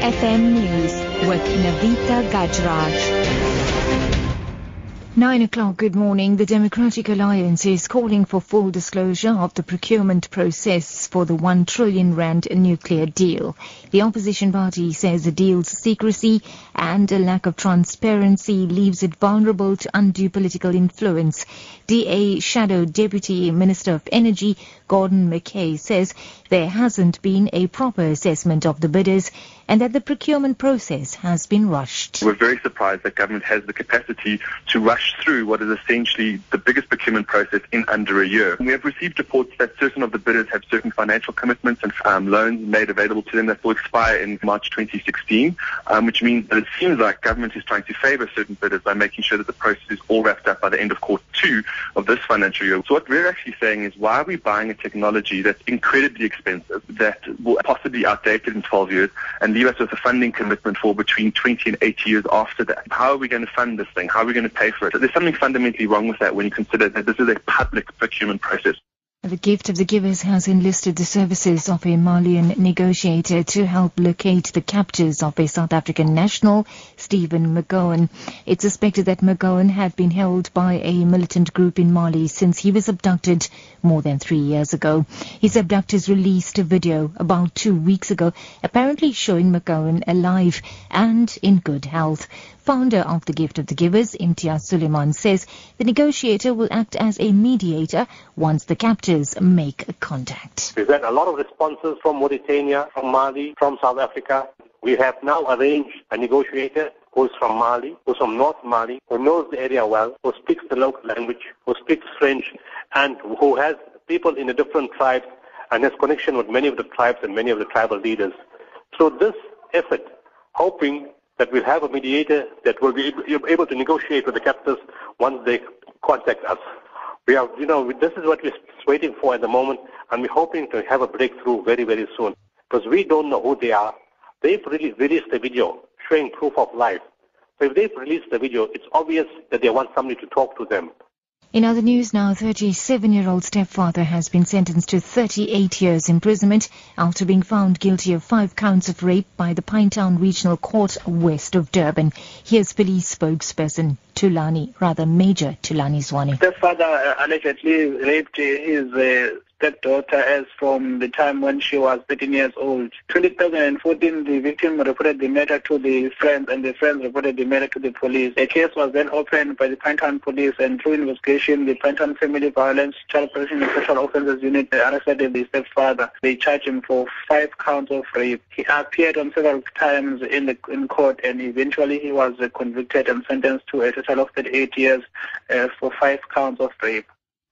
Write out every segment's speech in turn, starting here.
FM News with Navita Gajraj. Nine o'clock, good morning. The Democratic Alliance is calling for full disclosure of the procurement process for the 1 trillion rand nuclear deal. The opposition party says the deal's secrecy and a lack of transparency leaves it vulnerable to undue political influence. DA Shadow Deputy Minister of Energy Gordon McKay says there hasn't been a proper assessment of the bidders and that the procurement process has been rushed. We're very surprised that government has the capacity to rush through what is essentially the biggest procurement process in under a year. We have received reports that certain of the bidders have certain financial commitments and um, loans made available to them that will expire in March 2016, um, which means that it seems like government is trying to favour certain bidders by making sure that the process is all wrapped up by the end of quarter two of this financial year. So what we're actually saying is why are we buying a technology that's incredibly expensive, that will possibly outdated in 12 years, and leave us with a funding commitment for between 20 and 80 years after that. How are we going to fund this thing? How are we going to pay for it? So there's something fundamentally wrong with that when you consider that this is a public procurement process. The gift of the givers has enlisted the services of a Malian negotiator to help locate the captors of a South African national, Stephen McGowan. It's suspected that McGowan had been held by a militant group in Mali since he was abducted more than three years ago. His abductors released a video about two weeks ago apparently showing McGowan alive and in good health. Founder of the Gift of the Givers, Imtiaz Sooliman, says the negotiator will act as a mediator once the captors make contact. We've had a lot of responses from Mauritania, from Mali, from South Africa. We have now arranged a negotiator who's from Mali, who's from North Mali, who knows the area well, who speaks the local language, who speaks French, and who has people in the different tribes and has connection with many of the tribes and many of the tribal leaders. So this effort, hoping that we'll have a mediator that will be able to negotiate with the captors once they contact us. We are, you know, this is what we're waiting for at the moment, and we're hoping to have a breakthrough very, very soon. Because we don't know who they are. They've released, released a video showing proof of life. So if they've released the video, it's obvious that they want somebody to talk to them. In other news now, 37-year-old stepfather has been sentenced to 38 years imprisonment after being found guilty of five counts of rape by the Pinetown Regional Court west of Durban. Here's police spokesperson Thulani, rather Major Thulani Zwane. Stepfather uh, allegedly raped his uh, stepdaughter as from the time when she was 13 years old. 2014, the victim reported the matter to the friends and the friends reported the matter to the police. A case was then opened by the Pinetown police and through investigation, the Pinetown Family Violence Child Protection and Special Offences Unit arrested the stepfather. They charged him for five counts of rape. He appeared on several times in the in court and eventually he was convicted and sentenced to a total of 38 years uh, for five counts of rape.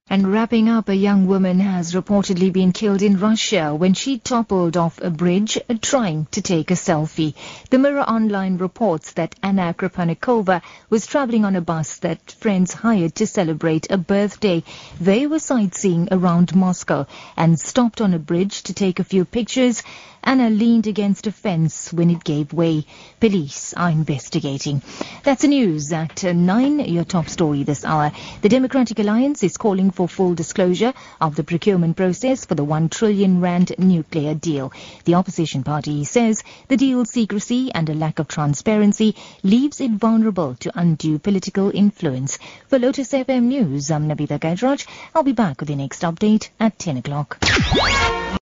And wrapping up, a young woman has reportedly been killed in Russia when she toppled off a bridge uh, trying to take a selfie. The Mirror Online reports that Anna Krapanikova was traveling on a bus that friends hired to celebrate a birthday. They were sightseeing around Moscow and stopped on a bridge to take a few pictures. Anna leaned against a fence when it gave way. Police are investigating. That's the news at uh, 9, your top story this hour. The Democratic Alliance is calling for full disclosure of the procurement process for the 1 trillion rand nuclear deal. The opposition party says the deal's secrecy and a lack of transparency leaves it vulnerable to undue political influence. For Lotus FM News, I'm Nabitha Gajraj. I'll be back with the next update at 10 o'clock.